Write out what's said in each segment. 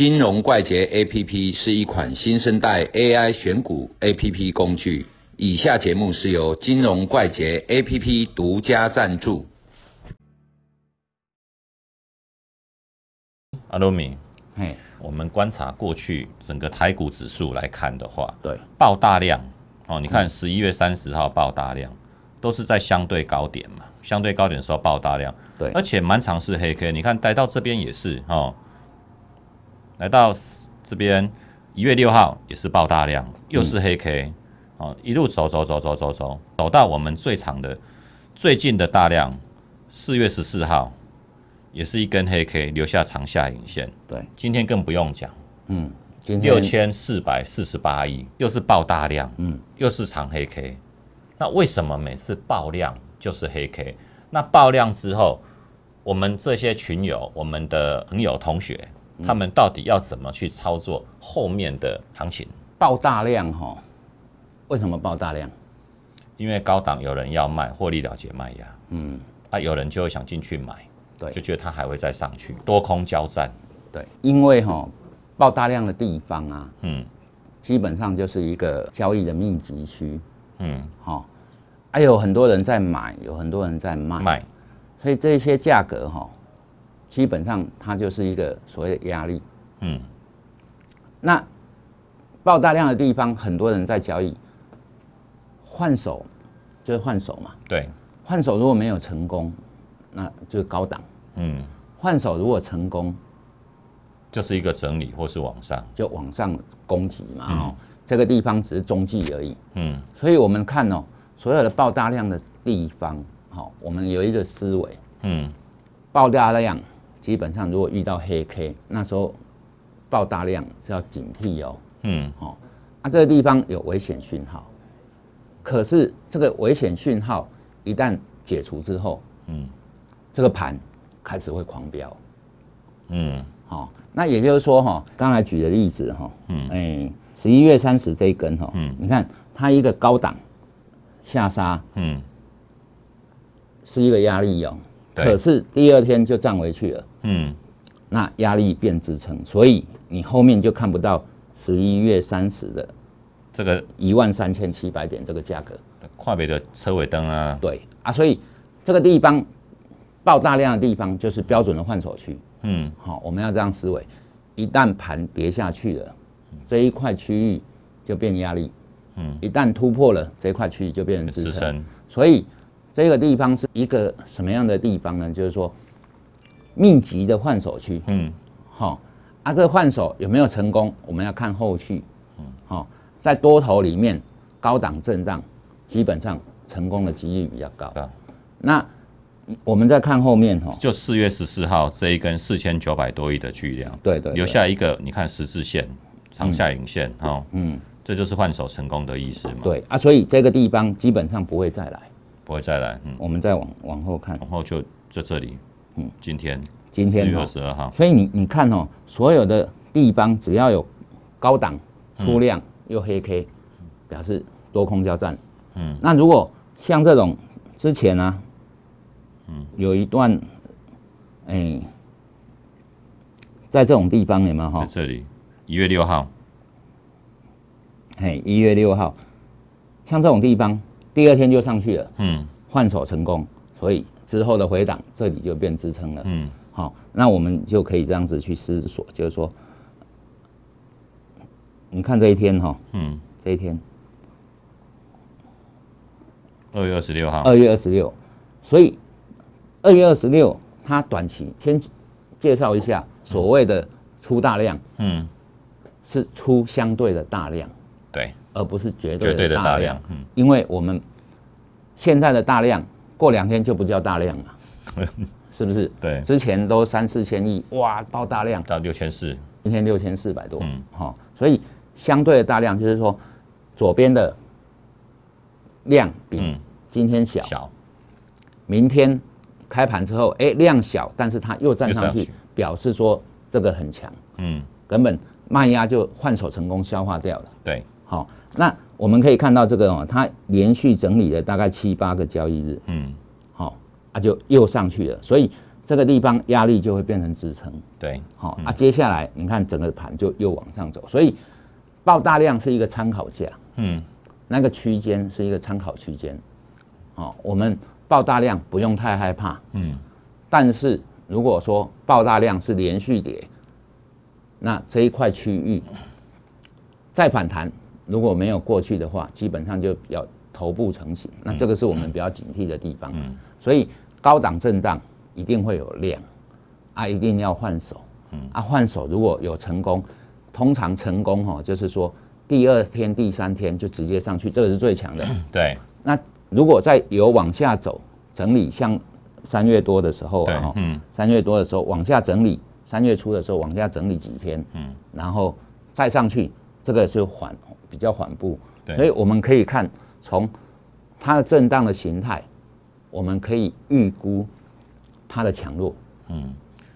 金融怪杰 APP 是一款新生代 AI 选股 APP 工具。以下节目是由金融怪杰 APP 独家赞助。阿罗米，嘿，我们观察过去整个台股指数来看的话，对，爆大量。哦，你看十一月三十号爆大量，都是在相对高点嘛，相对高点的时候爆大量，对。而且蛮长是黑 K，你看待到这边也是哦，来到这边一月六号也是爆大量，又是黑 K，、哦，一路走走走走走走，走到我们最长的最近的大量，四月十四号也是一根黑 K 留下长下影线，对，今天更不用讲。嗯，六千四百四十八亿，又是爆大量，嗯，又是长黑 K。那为什么每次爆量就是黑 K？那爆量之后，我们这些群友、我们的朋友、同学，嗯他们到底要怎么去操作后面的行情？爆大量哈，为什么爆大量？因为高档有人要卖，获利了结卖压，嗯，啊，有人就会想进去买，对。就觉得它还会再上去，多空交战，对，因为哈爆大量的地方啊，嗯。基本上就是一个交易的密集区，嗯，哈，还有很多人在买，有很多人在卖，卖，所以这些价格哈，基本上它就是一个所谓的压力。嗯。那爆大量的地方，很多人在交易，换手就是换手嘛，对，换手如果没有成功，那就是高档；嗯，换手如果成功，就是一个整理或是往上，就往上攻击嘛。哦，这个地方只是中继而已。嗯。所以我们看哦，所有的爆大量的地方，好、我们有一个思维，嗯。爆大量基本上如果遇到黑 K，那时候爆大量是要警惕哦。嗯。哦，啊，这个地方有危险讯号，可是这个危险讯号一旦解除之后，嗯。这个盘开始会狂飙。嗯。哦，那也就是说哈、刚才举的例子哈、嗯。哎，十一月三十这一根哈、嗯。你看它一个高档下杀嗯，是一个压力哦，对可是第二天就涨回去了，嗯。那压力变支撑，所以你后面就看不到十一月三十的这个一万三千七百点这个价格。跨北的车尾灯啊，对。啊，所以这个地方爆大量的地方就是标准的换手区。嗯。好、我们要这样思维，一旦盘跌下去了，这一块区域就变压力，嗯，一旦突破了这一块区域就变成。支撑，所以这个地方是一个什么样的地方呢？就是说密集的换手区。嗯好、啊，这换手有没有成功？我们要看后续。嗯，好、在多头里面高档震荡，基本上成功的几率比较高。啊那我们再看后面哈、就四月十四号这一根四千九百多亿的巨量，对对对留下一个你看十字线长下影线哦，嗯，这就是换手成功的意思嘛，，对啊，所以这个地方基本上不会再来。不会再来，嗯，我们再往往后看，往后就就这里，嗯，今天今天十二号，所以你你看哦，所有的地方只要有高档出量又黑 K，表示多空交战。嗯，那如果像这种之前呢、嗯，有一段，哎、在这种地方有没有哈？在这里一月六号，嘿，一月六号，像这种地方，第二天就上去了，嗯。换手成功，所以之后的回档这里就变支撑了。嗯。好，那我们就可以这样子去思索，就是说，你看这一天哈，嗯，这一天。二月二十六号，二月二十六，所以二月二十六它短期先介绍一下所谓的出大量嗯，是出相对的大量，对，而不是绝绝对对的大量因为我们现在的大量过两天就不叫大量了，是不是？对之前都三四千亿，哇，爆大量，到六千四，今天六千四百多，嗯好、所以相对的大量就是说，左边的量比嗯今天小，小，明天开盘之后，哎，量小，但是它又站上去上去，表示说这个很强，嗯，根本卖压就换手成功消化掉了。对，好、那我们可以看到这个哦，它连续整理了大概七八个交易日，嗯。好、啊就又上去了，所以这个地方压力就会变成支撑。对，好、啊，接下来你看整个盘就又往上走，所以爆大量是一个参考价，嗯，那个区间是一个参考区间。哦，我们爆大量不用太害怕，嗯，但是如果说爆大量是连续跌，那这一块区域再反弹，如果没有过去的话，基本上就要头部成型，那这个是我们比较警惕的地方。嗯。所以高档震荡一定会有量，啊，一定要换手，嗯。啊，换手如果有成功，通常成功哈，就是说第二天、第三天就直接上去，这个是最强的。对，那如果再有往下走整理，像三月多的时候啊，嗯。三月多的时候往下整理，三月初的时候往下整理几天，嗯，然后再上去，这个是缓比较缓步，所以我们可以看从它的震荡的形态，我们可以预估它的强弱。嗯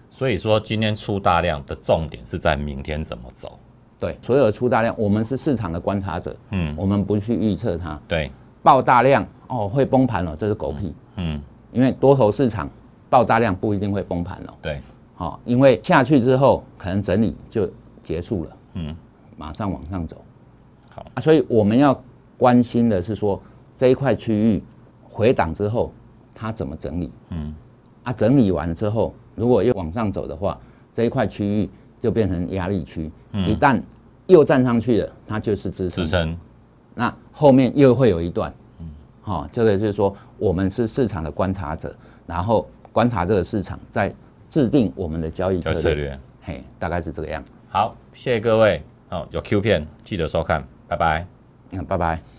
所以说今天出大量的重点是在明天怎么走。对，所有的出大量，我们是市场的观察者，嗯，我们不去预测它。对，爆大量哦会崩盘了，这是狗屁，嗯，因为多头市场爆大量不一定会崩盘了。对，好、因为下去之后可能整理就结束了，嗯，马上往上走。好啊，所以我们要关心的是说这一块区域回档之后它怎么整理，嗯，啊，整理完之后如果又往上走的话，这一块区域就变成压力区，嗯一旦又站上去了，它就是支撑支，撑，那后面又会有一段，嗯，好、这个就是说我们是市场的观察者，然后观察这个市场，再制定我们的交易策略。策略。嘿，大概是这个样。好，谢谢各位。有 Q 片记得收看，拜拜。嗯拜拜。